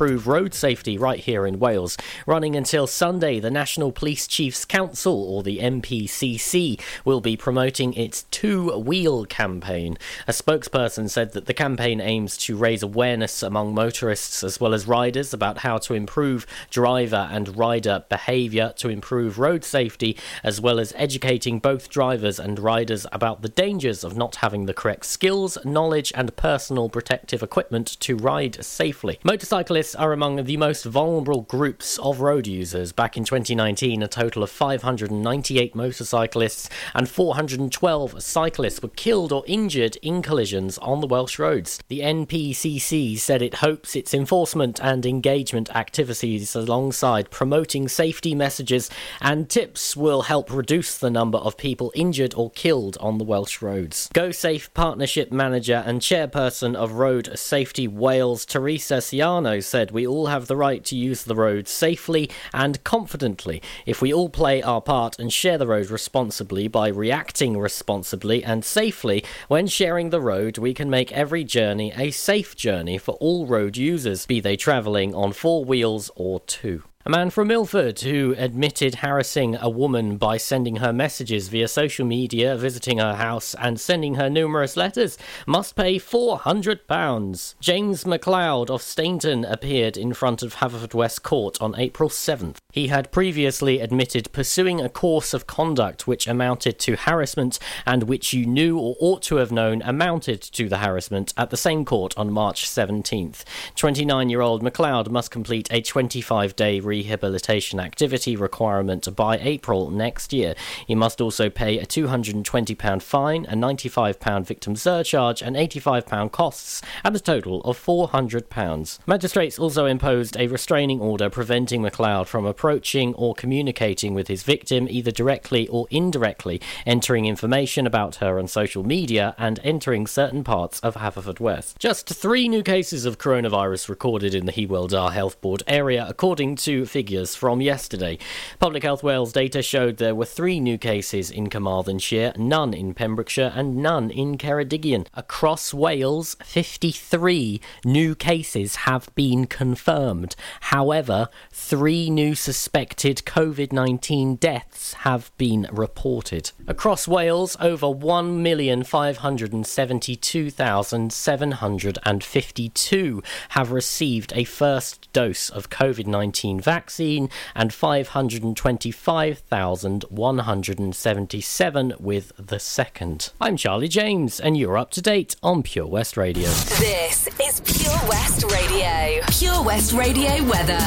improve road safety right here in Wales. Running until Sunday, the National Police Chiefs Council, or the NPCC, will be promoting its two wheel campaign. A spokesperson said that the campaign aims to raise awareness among motorists as well as riders about how to improve driver and rider behaviour to improve road safety, as well as educating both drivers and riders about the dangers of not having the correct skills, knowledge, and personal protective equipment to ride safely. Motorcyclists are among the most vulnerable groups of road users. Back in 2019, a total of 598 motorcyclists and 412 cyclists were killed or injured in collisions on the Welsh roads. The NPCC said it hopes its enforcement and engagement activities, alongside promoting safety messages and tips, will help reduce the number of people injured or killed on the Welsh roads. Go Safe Partnership Manager and Chairperson of Road Safety Wales, Teresa Ciano, said we all have the right to use the road safely and confidently if we all play our part and share the road responsibly by reacting responsibly and safely. When sharing the road we can make every journey a safe journey for all road users be they travelling on four wheels or two a man from Milford who admitted harassing a woman by sending her messages via social media, visiting her house, and sending her numerous letters must pay £400. James MacLeod of Stainton appeared in front of Haverfordwest Court on April 7th. He had previously admitted pursuing a course of conduct which amounted to harassment and which you knew or ought to have known amounted to the harassment at the same court on March 17th. 29 year old MacLeod must complete a 25 day rehabilitation activity requirement by April next year. He must also pay a £220 fine, a £95 victim surcharge, and £85 costs, at a total of £400. Magistrates also imposed a restraining order preventing MacLeod from approaching or communicating with his victim either directly or indirectly, entering information about her on social media, and entering certain parts of Haverfordwest. Just three new cases of coronavirus recorded in the Hywel Dda Health Board area, according to figures from yesterday. Public Health Wales data showed there were three new cases in Carmarthenshire, none in Pembrokeshire, and none in Ceredigion. Across Wales, 53 new cases have been confirmed. However, three new suspected COVID 19 deaths have been reported. Across Wales, over 1,572,752 have received a first dose of COVID 19 vaccine and 525,177 with the second. I'm Charlie James, and you're up to date on Pure West Radio. This is Pure West Radio. Pure West Radio weather.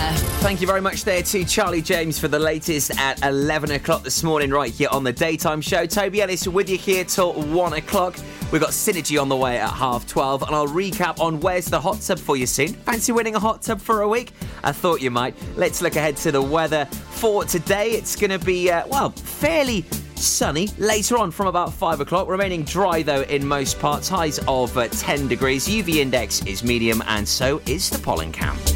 Thank you very much there to Charlie James for the latest at 11 o'clock this morning, right here on the daytime show. Toby Ellis with you here till 1 o'clock. We've got Synergy on the way at half 12, and I'll recap on where's the hot tub for you soon. Fancy winning a hot tub for a week? I thought you might. Let's look ahead to the weather for today. It's going to be, uh, well, fairly sunny later on from about 5 o'clock. Remaining dry though in most parts. Highs of uh, 10 degrees. UV index is medium, and so is the pollen count.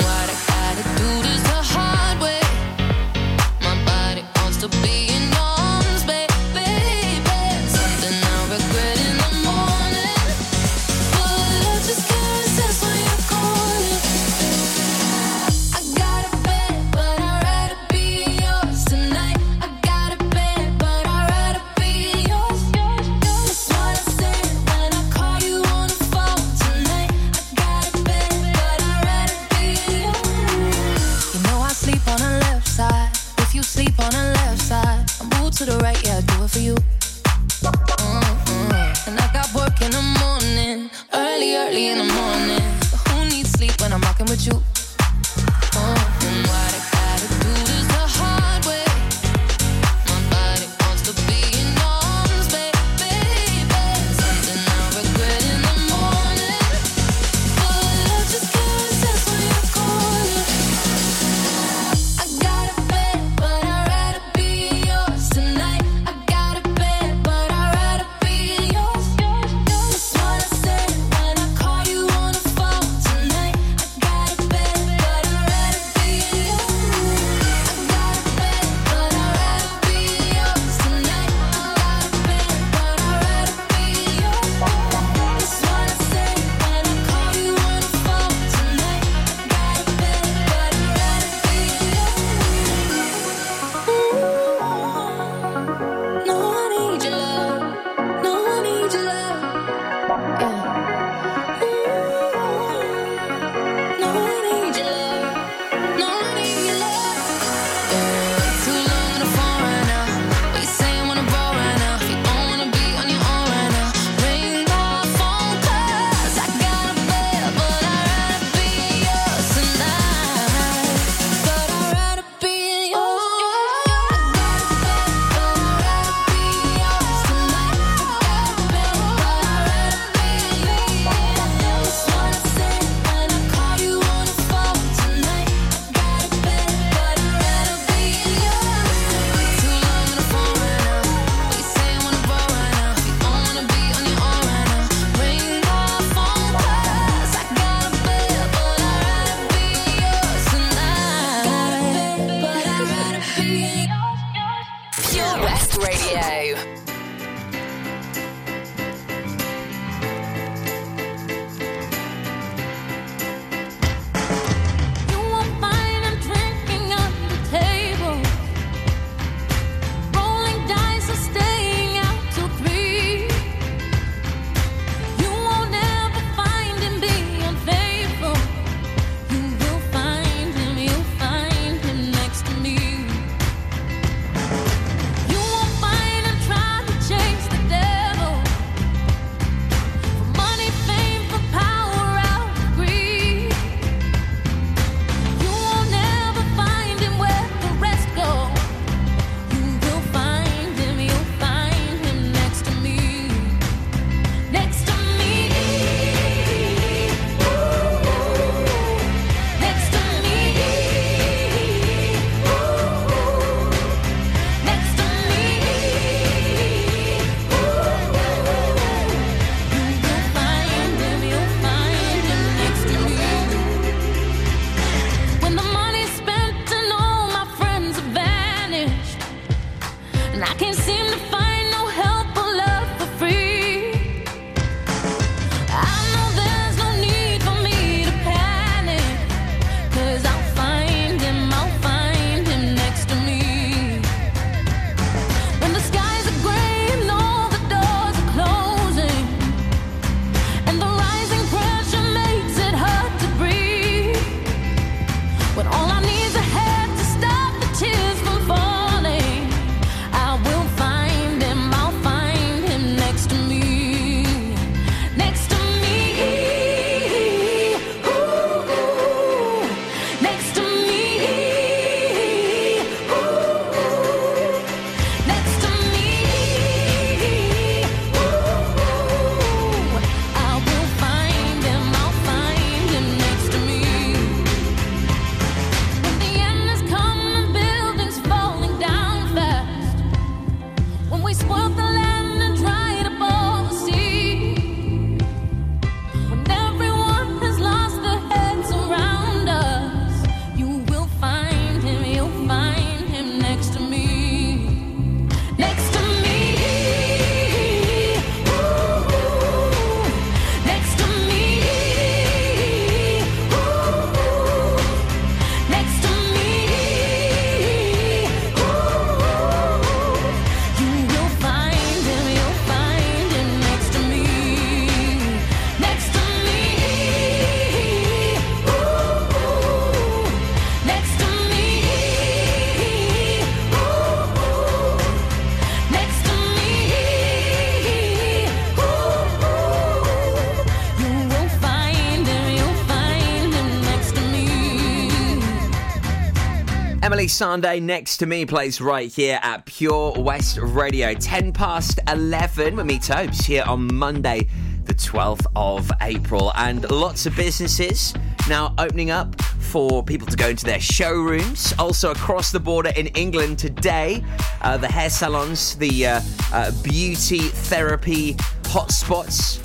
Sandé next to me plays right here at Pure West Radio. 10 past 11 with me, Tobes, here on Monday, the 12th of April. And lots of businesses now opening up for people to go into their showrooms. Also, across the border in England today, uh, the hair salons, the uh, uh, beauty therapy hotspots.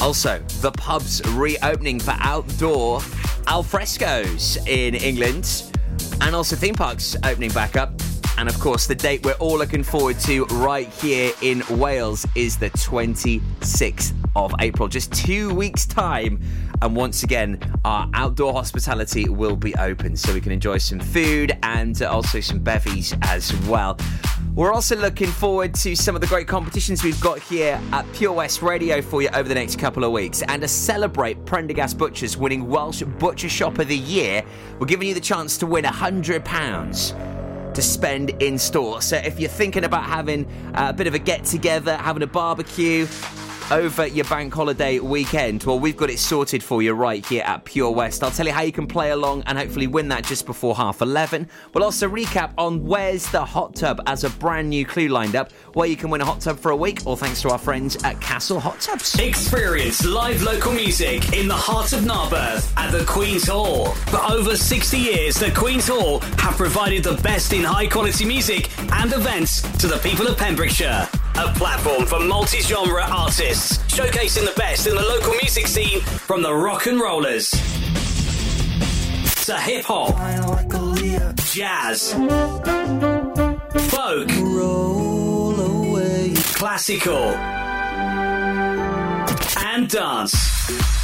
Also, the pubs reopening for outdoor alfrescos in England and also theme parks opening back up. And of course, the date we're all looking forward to right here in Wales is the 26th of April, just two weeks' time. And once again, our outdoor hospitality will be open so we can enjoy some food and uh, also some bevies as well. We're also looking forward to some of the great competitions we've got here at Pure West Radio for you over the next couple of weeks. And to celebrate Prendergast Butchers winning Welsh Butcher Shop of the Year, we're giving you the chance to win £100 to spend in store. So if you're thinking about having a bit of a get together, having a barbecue, over your bank holiday weekend? Well, we've got it sorted for you right here at Pure West. I'll tell you how you can play along and hopefully win that just before half 11. We'll also recap on Where's the Hot Tub as a brand new clue lined up, where you can win a hot tub for a week, all thanks to our friends at Castle Hot Tubs. Experience live local music in the heart of Narberth at the Queen's Hall. For over 60 years, the Queen's Hall have provided the best in high quality music and events to the people of Pembrokeshire. A platform for multi genre artists, showcasing the best in the local music scene from the rock and rollers to hip hop, jazz, folk, classical, and dance.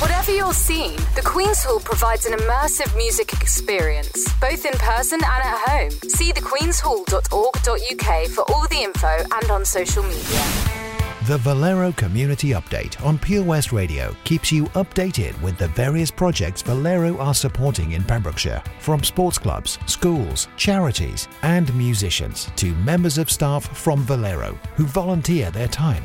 Whatever your scene, the Queen's Hall provides an immersive music experience, both in person and at home. See thequeenshall.org.uk for all the info and on social media. The Valero Community Update on Pure West Radio keeps you updated with the various projects Valero are supporting in Pembrokeshire, from sports clubs, schools, charities, and musicians to members of staff from Valero who volunteer their time.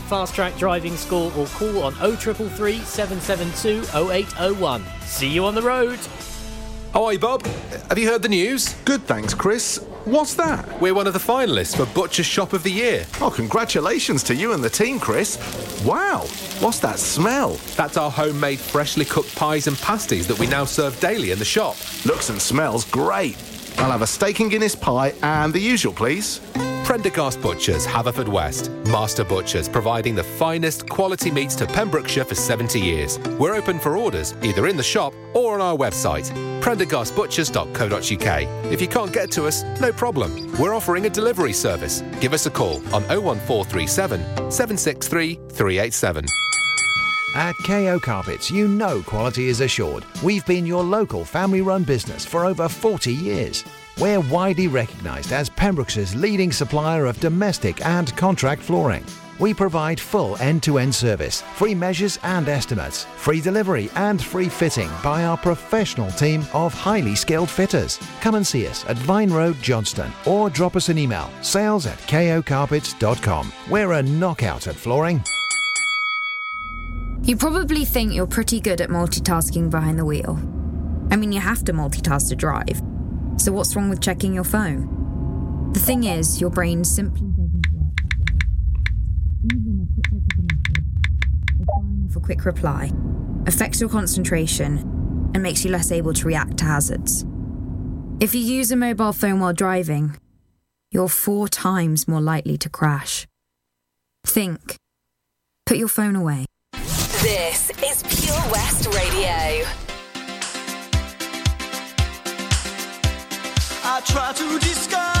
Fast Track Driving School or call on 0333 772 0801. See you on the road. Oh, hi, Bob. Have you heard the news? Good, thanks, Chris. What's that? We're one of the finalists for Butcher Shop of the Year. Oh, congratulations to you and the team, Chris. Wow, what's that smell? That's our homemade, freshly cooked pies and pasties that we now serve daily in the shop. Looks and smells great. I'll have a steak and Guinness pie and the usual, please. Prendergast Butchers, Haverfordwest. Master Butchers, providing the finest quality meats to Pembrokeshire for 70 years. We're open for orders, either in the shop or on our website, prendergastbutchers.co.uk. If you can't get to us, no problem. We're offering a delivery service. Give us a call on 01437 763 387. At KO Carpets, you know quality is assured. We've been your local family run business for over 40 years. We're widely recognised as Pembroke's leading supplier of domestic and contract flooring. We provide full end to end service, free measures and estimates, free delivery and free fitting by our professional team of highly skilled fitters. Come and see us at Vine Road, Johnston, or drop us an email sales at kocarpets.com. We're a knockout at flooring. You probably think you're pretty good at multitasking behind the wheel. I mean, you have to multitask to drive. So, what's wrong with checking your phone? The thing is, your brain simply doesn't work Even a quick look at a quick reply, affects your concentration and makes you less able to react to hazards. If you use a mobile phone while driving, you're four times more likely to crash. Think. Put your phone away. This is Pure West Radio. Try to discover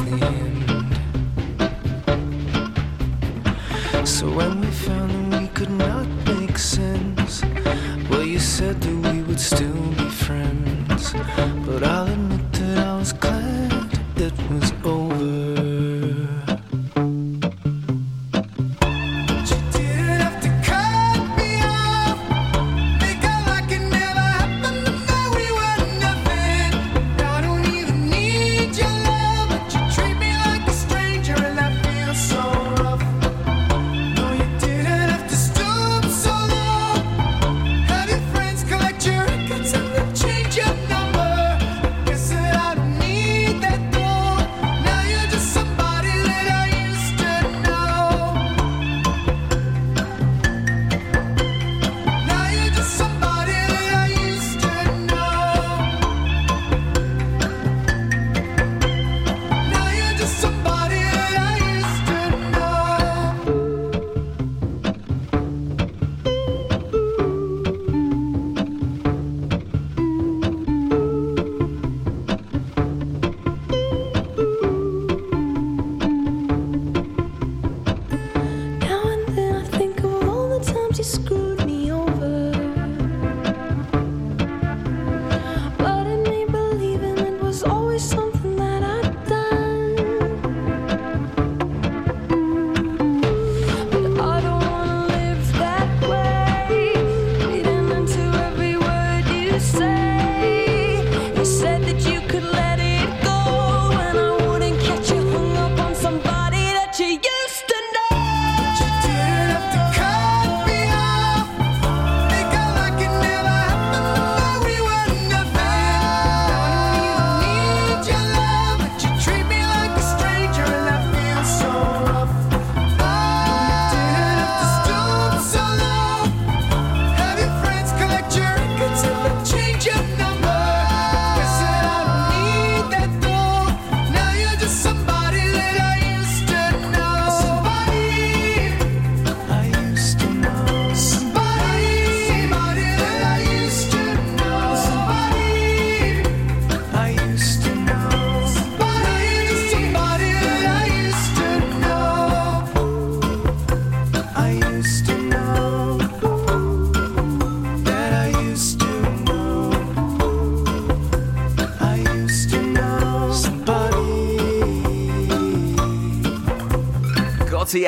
The end. So when we found that we could not make sense, well, you said that we would still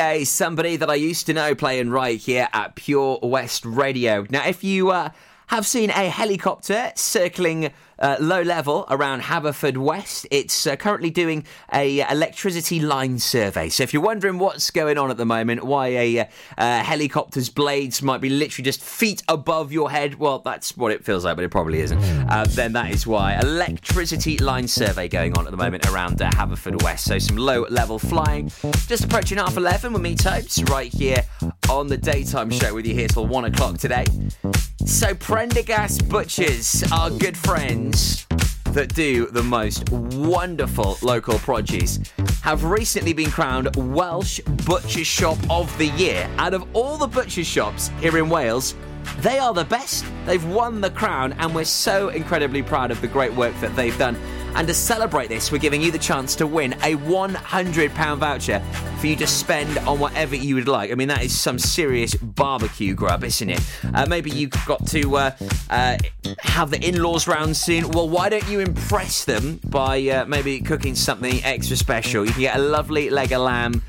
Gotye, somebody that I used to know, playing right here at Pure West Radio. Now, if you uh, have seen a helicopter circling uh, low level around Haverford West, it's uh, currently doing a electricity line survey. So, if you're wondering what's going on at the moment, why a uh, uh, helicopter's blades might be literally just feet above your head, well, that's what it feels like, but it probably isn't. Uh, then that is why electricity line survey going on at the moment around uh, Haverford West. So, some low level flying. Just approaching half 11 with me, Tobes, right here on the daytime show with you here till one o'clock today. So, Prendergast Butchers are good friends that do the most wonderful local produce have recently been crowned Welsh Butcher Shop of the Year. Out of all the butcher shops here in Wales, they are the best. They've won the crown, and we're so incredibly proud of the great work that they've done And to celebrate this, we're giving you the chance to win a £100 voucher for you to spend on whatever you would like. I mean, that is some serious barbecue grub, isn't it? Uh, maybe you've got to uh, uh, have the in laws round soon. Well, why don't you impress them by uh, maybe cooking something extra special? You can get a lovely leg of lamb,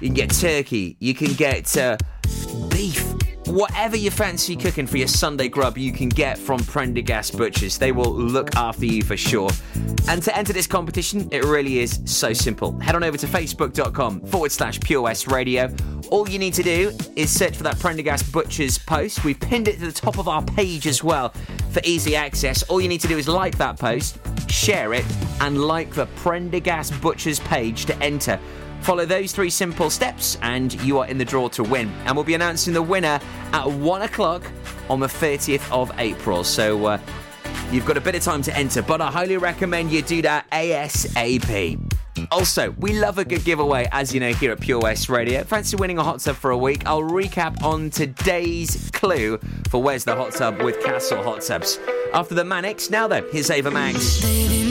you can get turkey, you can get uh, beef. Whatever you fancy cooking for your Sunday grub, you can get from Prendergast Butchers. They will look after you for sure. And to enter this competition, it really is so simple. Head on over to facebook.com forward slash Pure West Radio. All you need to do is search for that Prendergast Butchers post. We've pinned it to the top of our page as well for easy access. All you need to do is like that post, share it, and like the Prendergast Butchers page to enter. Follow those three simple steps, and you are in the draw to win. And we'll be announcing the winner at one o'clock on the 30th of April. So uh, you've got a bit of time to enter, but I highly recommend you do that ASAP. Also, we love a good giveaway, as you know, here at Pure West Radio. Fancy winning a hot tub for a week? I'll recap on today's clue for Where's the Hot Tub with Castle Hot Tubs. After the Manics, now though, here's Ava Max. Baby,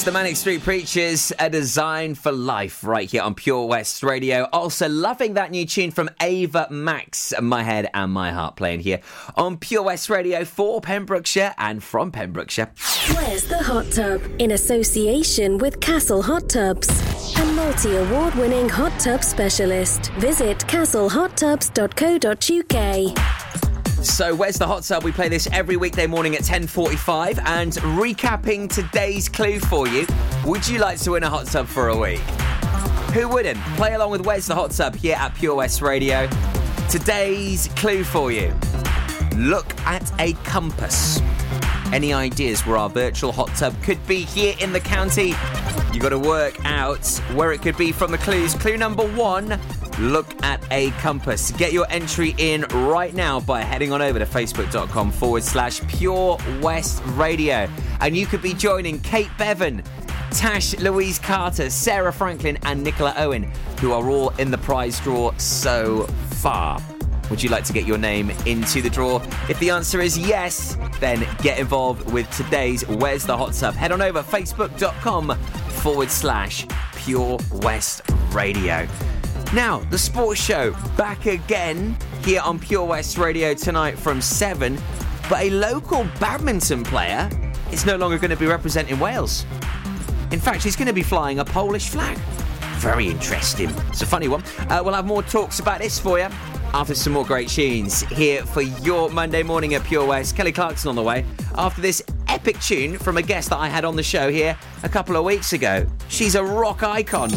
It's the Manic Street Preachers, a design for life, right here on Pure West Radio. Also, loving that new tune from Ava Max, My Head and My Heart, playing here on Pure West Radio for Pembrokeshire and from Pembrokeshire. Where's the hot tub? In association with Castle Hot Tubs, a multi award winning hot tub specialist. Visit castlehottubs.co.uk. So, where's the hot tub? We play this every weekday morning at 10:45. And recapping today's clue for you, would you like to win a hot tub for a week? Who wouldn't? Play along with Where's the Hot Tub here at Pure West Radio. Today's clue for you: look at a compass. Any ideas where our virtual hot tub could be here in the county? You've got to work out where it could be from the clues. Clue number one look at a compass. Get your entry in right now by heading on over to facebook.com forward slash pure west radio. And you could be joining Kate Bevan, Tash Louise Carter, Sarah Franklin, and Nicola Owen, who are all in the prize draw so far. Would you like to get your name into the draw? If the answer is yes, then get involved with today's Where's the Hot Tub. Head on over facebook.com forward slash Pure West Radio. Now, the sports show back again here on Pure West Radio tonight from 7. But a local badminton player is no longer going to be representing Wales. In fact, he's going to be flying a Polish flag. Very interesting. It's a funny one. Uh, we'll have more talks about this for you after some more great tunes here for your Monday morning at Pure West. Kelly Clarkson on the way. After this epic tune from a guest that I had on the show here a couple of weeks ago. She's a rock icon.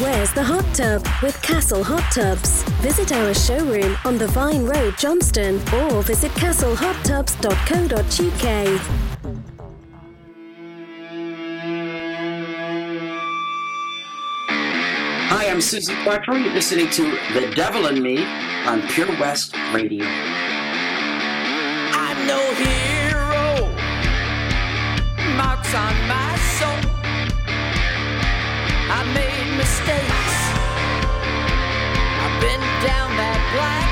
Where's the hot tub with Castle Hot Tubs? Visit our showroom on the Vine Road, Johnston, or visit castlehottubs.co.uk. Hi, I'm Suzi Quatro. You're listening to The Devil in Me on Pure West Radio. I'm no hero. Marks on my soul. I made mistakes. I've been down that black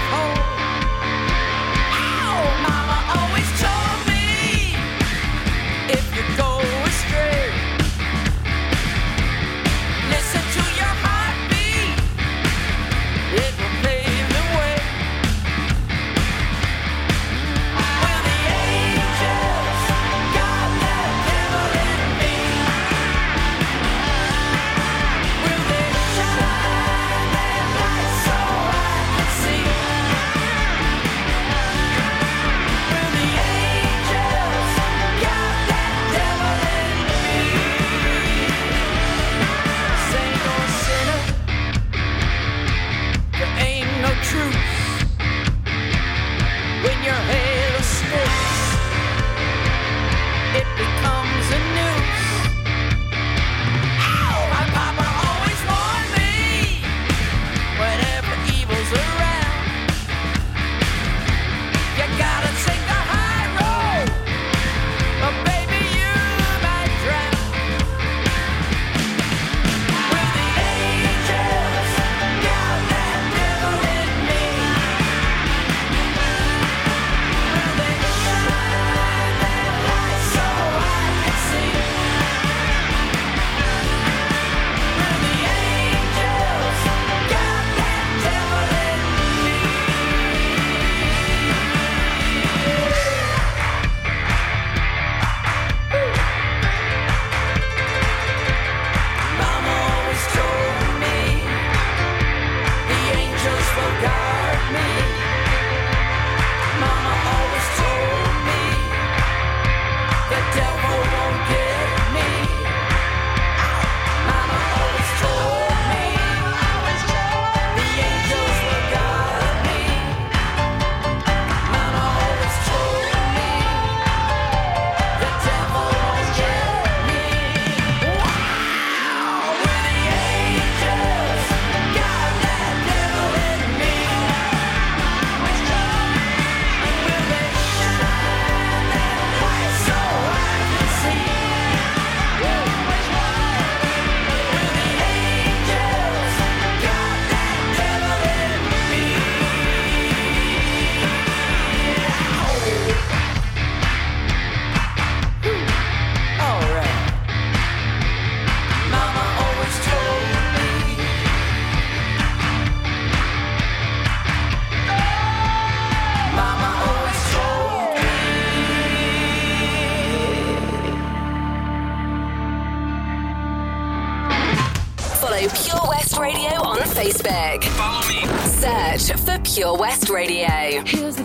Pure West Radio.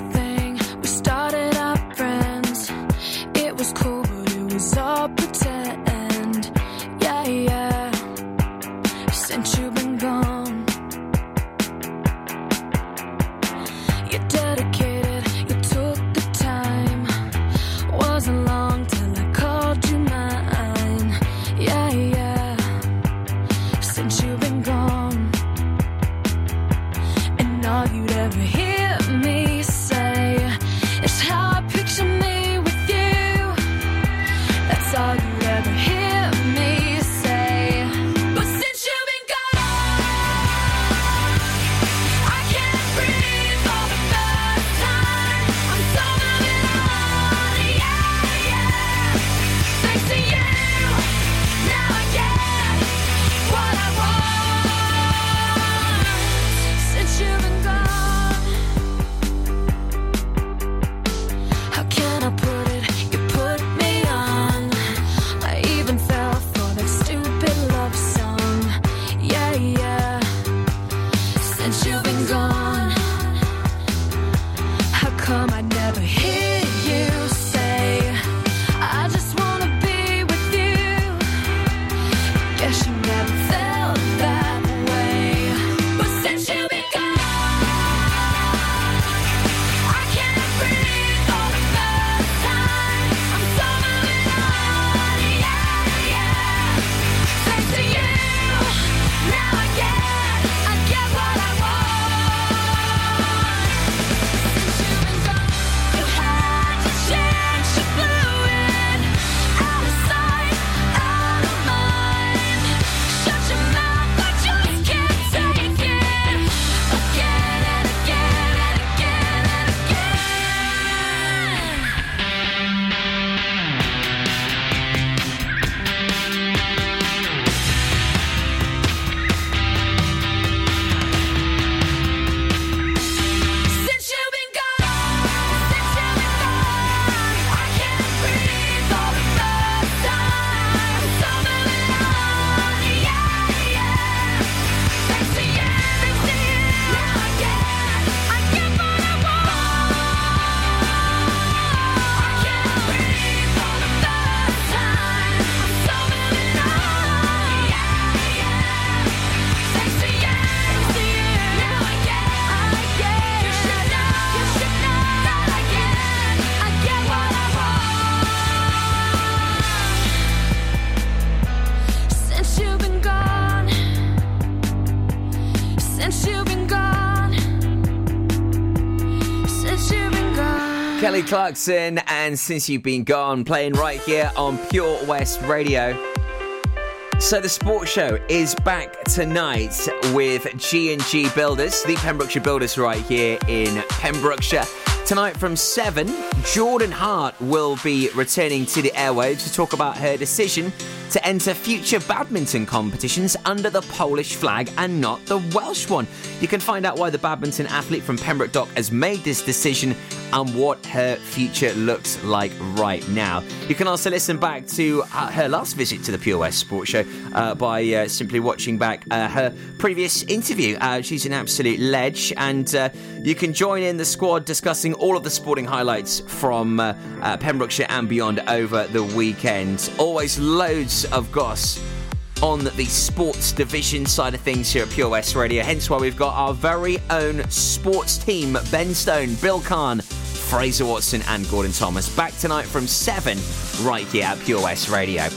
Clarkson, and since you've been gone, playing right here on Pure West Radio. So the sports show is back tonight with G&G Builders, the Pembrokeshire Builders right here in Pembrokeshire. Tonight from 7, Jordan Hart will be returning to the airwaves to talk about her decision to enter future badminton competitions under the Polish flag and not the Welsh one. You can find out why the badminton athlete from Pembroke Dock has made this decision and what her future looks like right now. You can also listen back to uh, her last visit to the Pure West Sports Show uh, by uh, simply watching back uh, her previous interview. Uh, she's an absolute ledge, and uh, you can join in the squad discussing all of the sporting highlights from Pembrokeshire and beyond over the weekend. Always loads of goss on the sports division side of things here at Pure West Radio. Hence why we've got our very own sports team Ben Stone, Bill Kahn, Fraser Watson, and Gordon Thomas back tonight from 7 right here at Pure West Radio.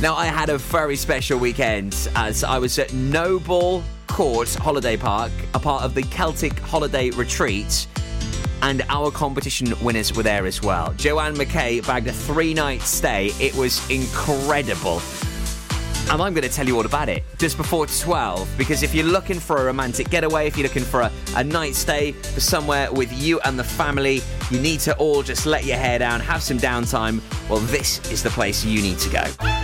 Now, I had a very special weekend as I was at Noble Court Holiday Park, a part of the Celtic Holiday Retreat and our competition winners were there as well. Joanne McKay bagged a three night stay. It was incredible. And I'm going to tell you all about it just before 12 because if you're looking for a romantic getaway, if you're looking for a, a night stay for somewhere with you and the family, you need to all just let your hair down, have some downtime. Well, this is the place you need to go.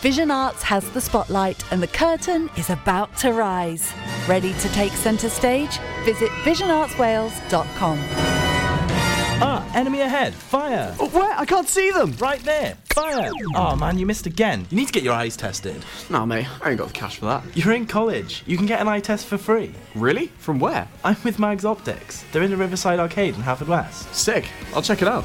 Vision Arts has the spotlight and the curtain is about to rise. Ready to take centre stage? Visit visionartswales.com. Ah, enemy ahead. Fire. where? I can't see them. Right there. Fire. Oh man, you missed again. You need to get your eyes tested. Nah, mate, I ain't got the cash for that. You're in college. You can get an eye test for free. Really? From where? I'm with Mags Optics. They're in the Riverside Arcade in Haverfordwest. Sick. I'll check it out.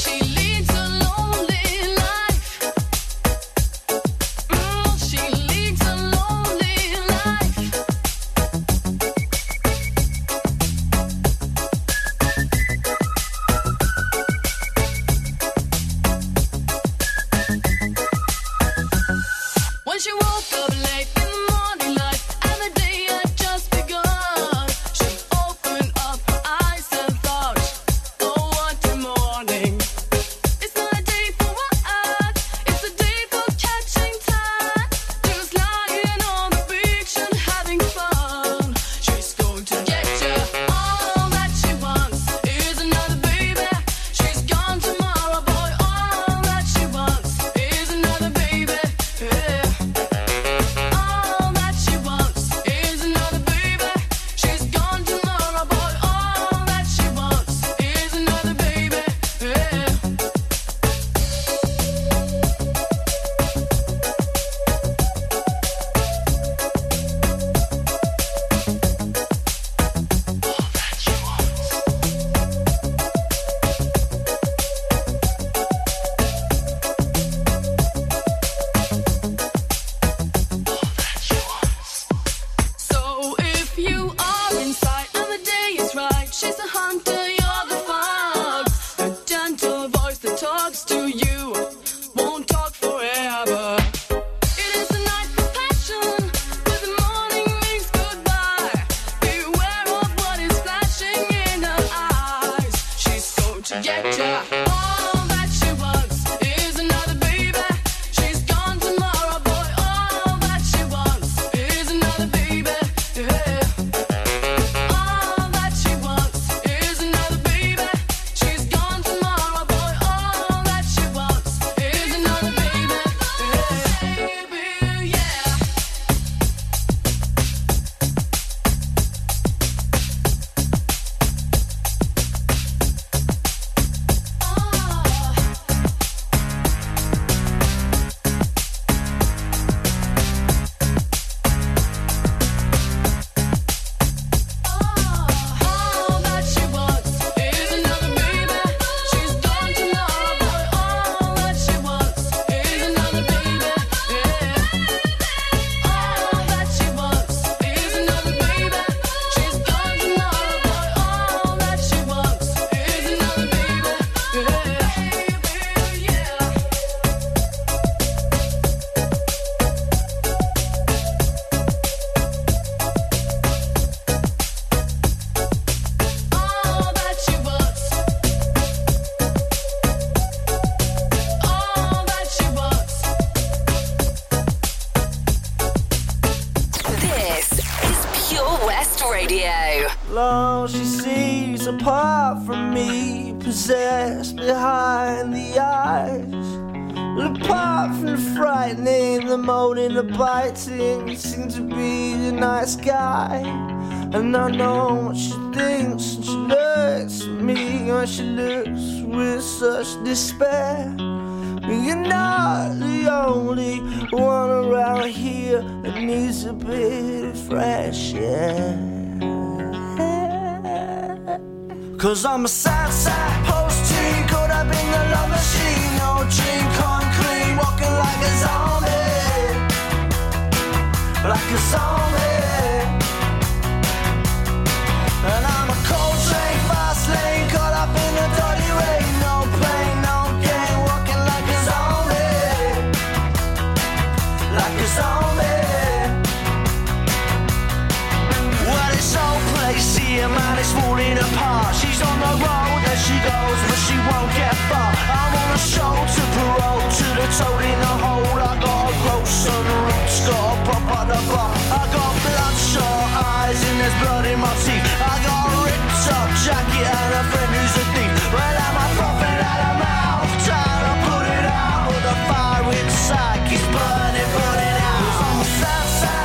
Nice. And I know what she thinks, and she looks at me, and she looks with such despair. You're not the only one around here that needs a bit of fresh air. Cause I'm a sad, sad post teen caught up in the love machine. No dream concrete, walking like a zombie. Like a zombie. Falling apart. She's on the road as she goes, but she won't get far. I'm on a show to parole, to the toad in the hole. I got a grow some roots, got a pop on the bar. I got bloodshot eyes and there's blood in my teeth. I got a ripped up jacket and a friend who's a thief. Well, I'm a prophet out of mouth, trying to put it out. The fire inside keeps burning, burning out. I'm sad, sad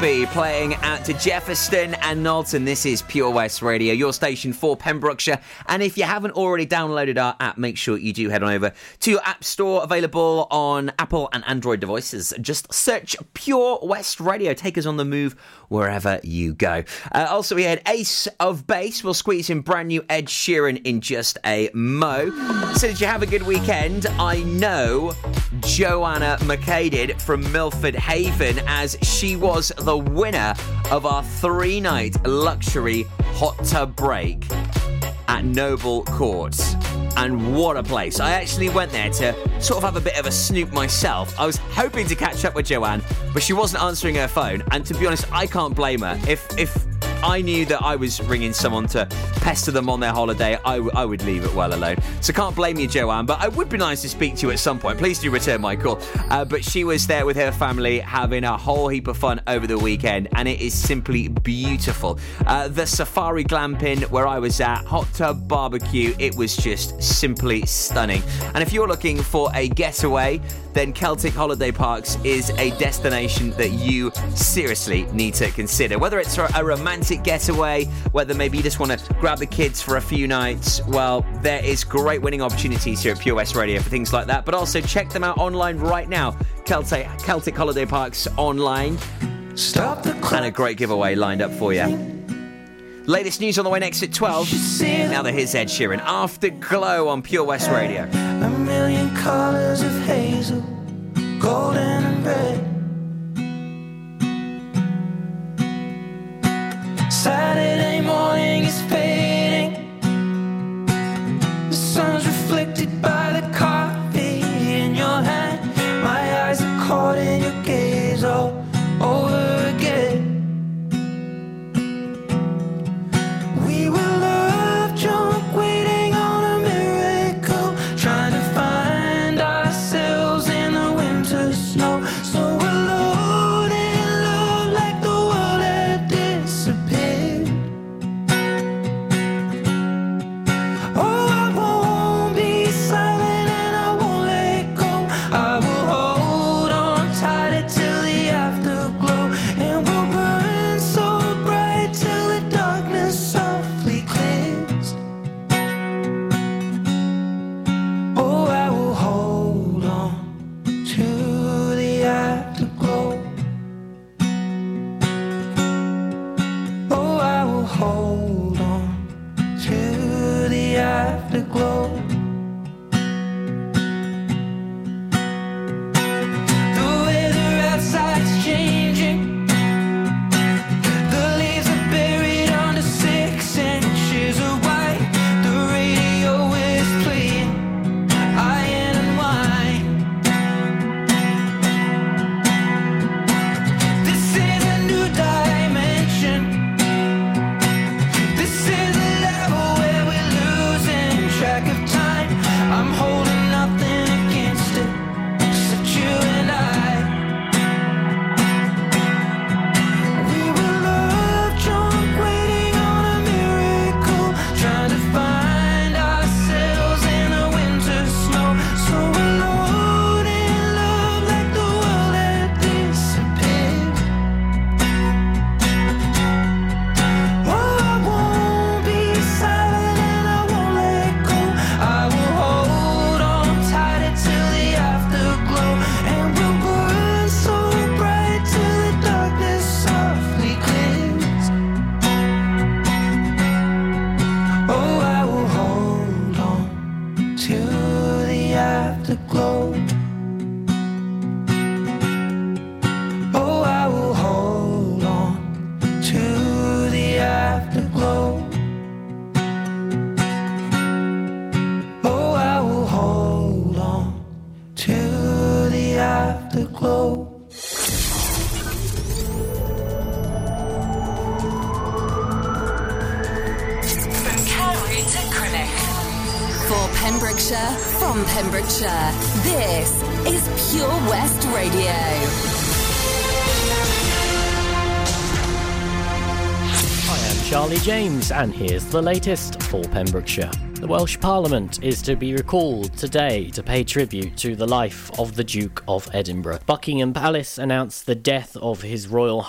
Zombie playing out to Jefferson and Knowlton. This is Pure West Radio, your station for Pembrokeshire. And if you haven't already downloaded our app, make sure you do head on over to your app store, available on Apple and Android devices. Just search Pure West Radio. Take us on the move wherever you go. Uh, also, we had Ace of Base. We'll squeeze in brand new Ed Sheeran in just a mo. So, did you have a good weekend? I know Joanna McKay did from Milford Haven as she was the winner of our three night luxury hot tub break at Noble Court. And what a place. I actually went there to sort of have a bit of a snoop myself. I was hoping to catch up with Joanne, but she wasn't answering her phone. And to be honest, I can't blame her. If if I knew that I was ringing someone to pester them on their holiday, I, w- I would leave it well alone. So can't blame you, Joanne, but it would be nice to speak to you at some point. Please do return my call. Uh, but she was there with her family having a whole heap of fun over the weekend, and it is simply beautiful. Uh, the Safari Glamping, where I was at, hot tub barbecue, it was just simply stunning. And if you're looking for a getaway, then Celtic Holiday Parks is a destination that you seriously need to consider. Whether it's a romantic getaway, whether maybe you just want to grab the kids for a few nights, well, there is great winning opportunities here at Pure West Radio for things like that. But also check them out online right now. Celtic, Celtic Holiday Parks online. Stop the and a great giveaway lined up for you. Latest news on the way next at 12. Now that here's Ed Sheeran. Afterglow on Pure West Radio. A million colors of hazel, golden Saturday morning is. And here's the latest for Pembrokeshire. The Welsh Parliament is to be recalled today to pay tribute to the life of the Duke of Edinburgh. Buckingham Palace announced the death of His Royal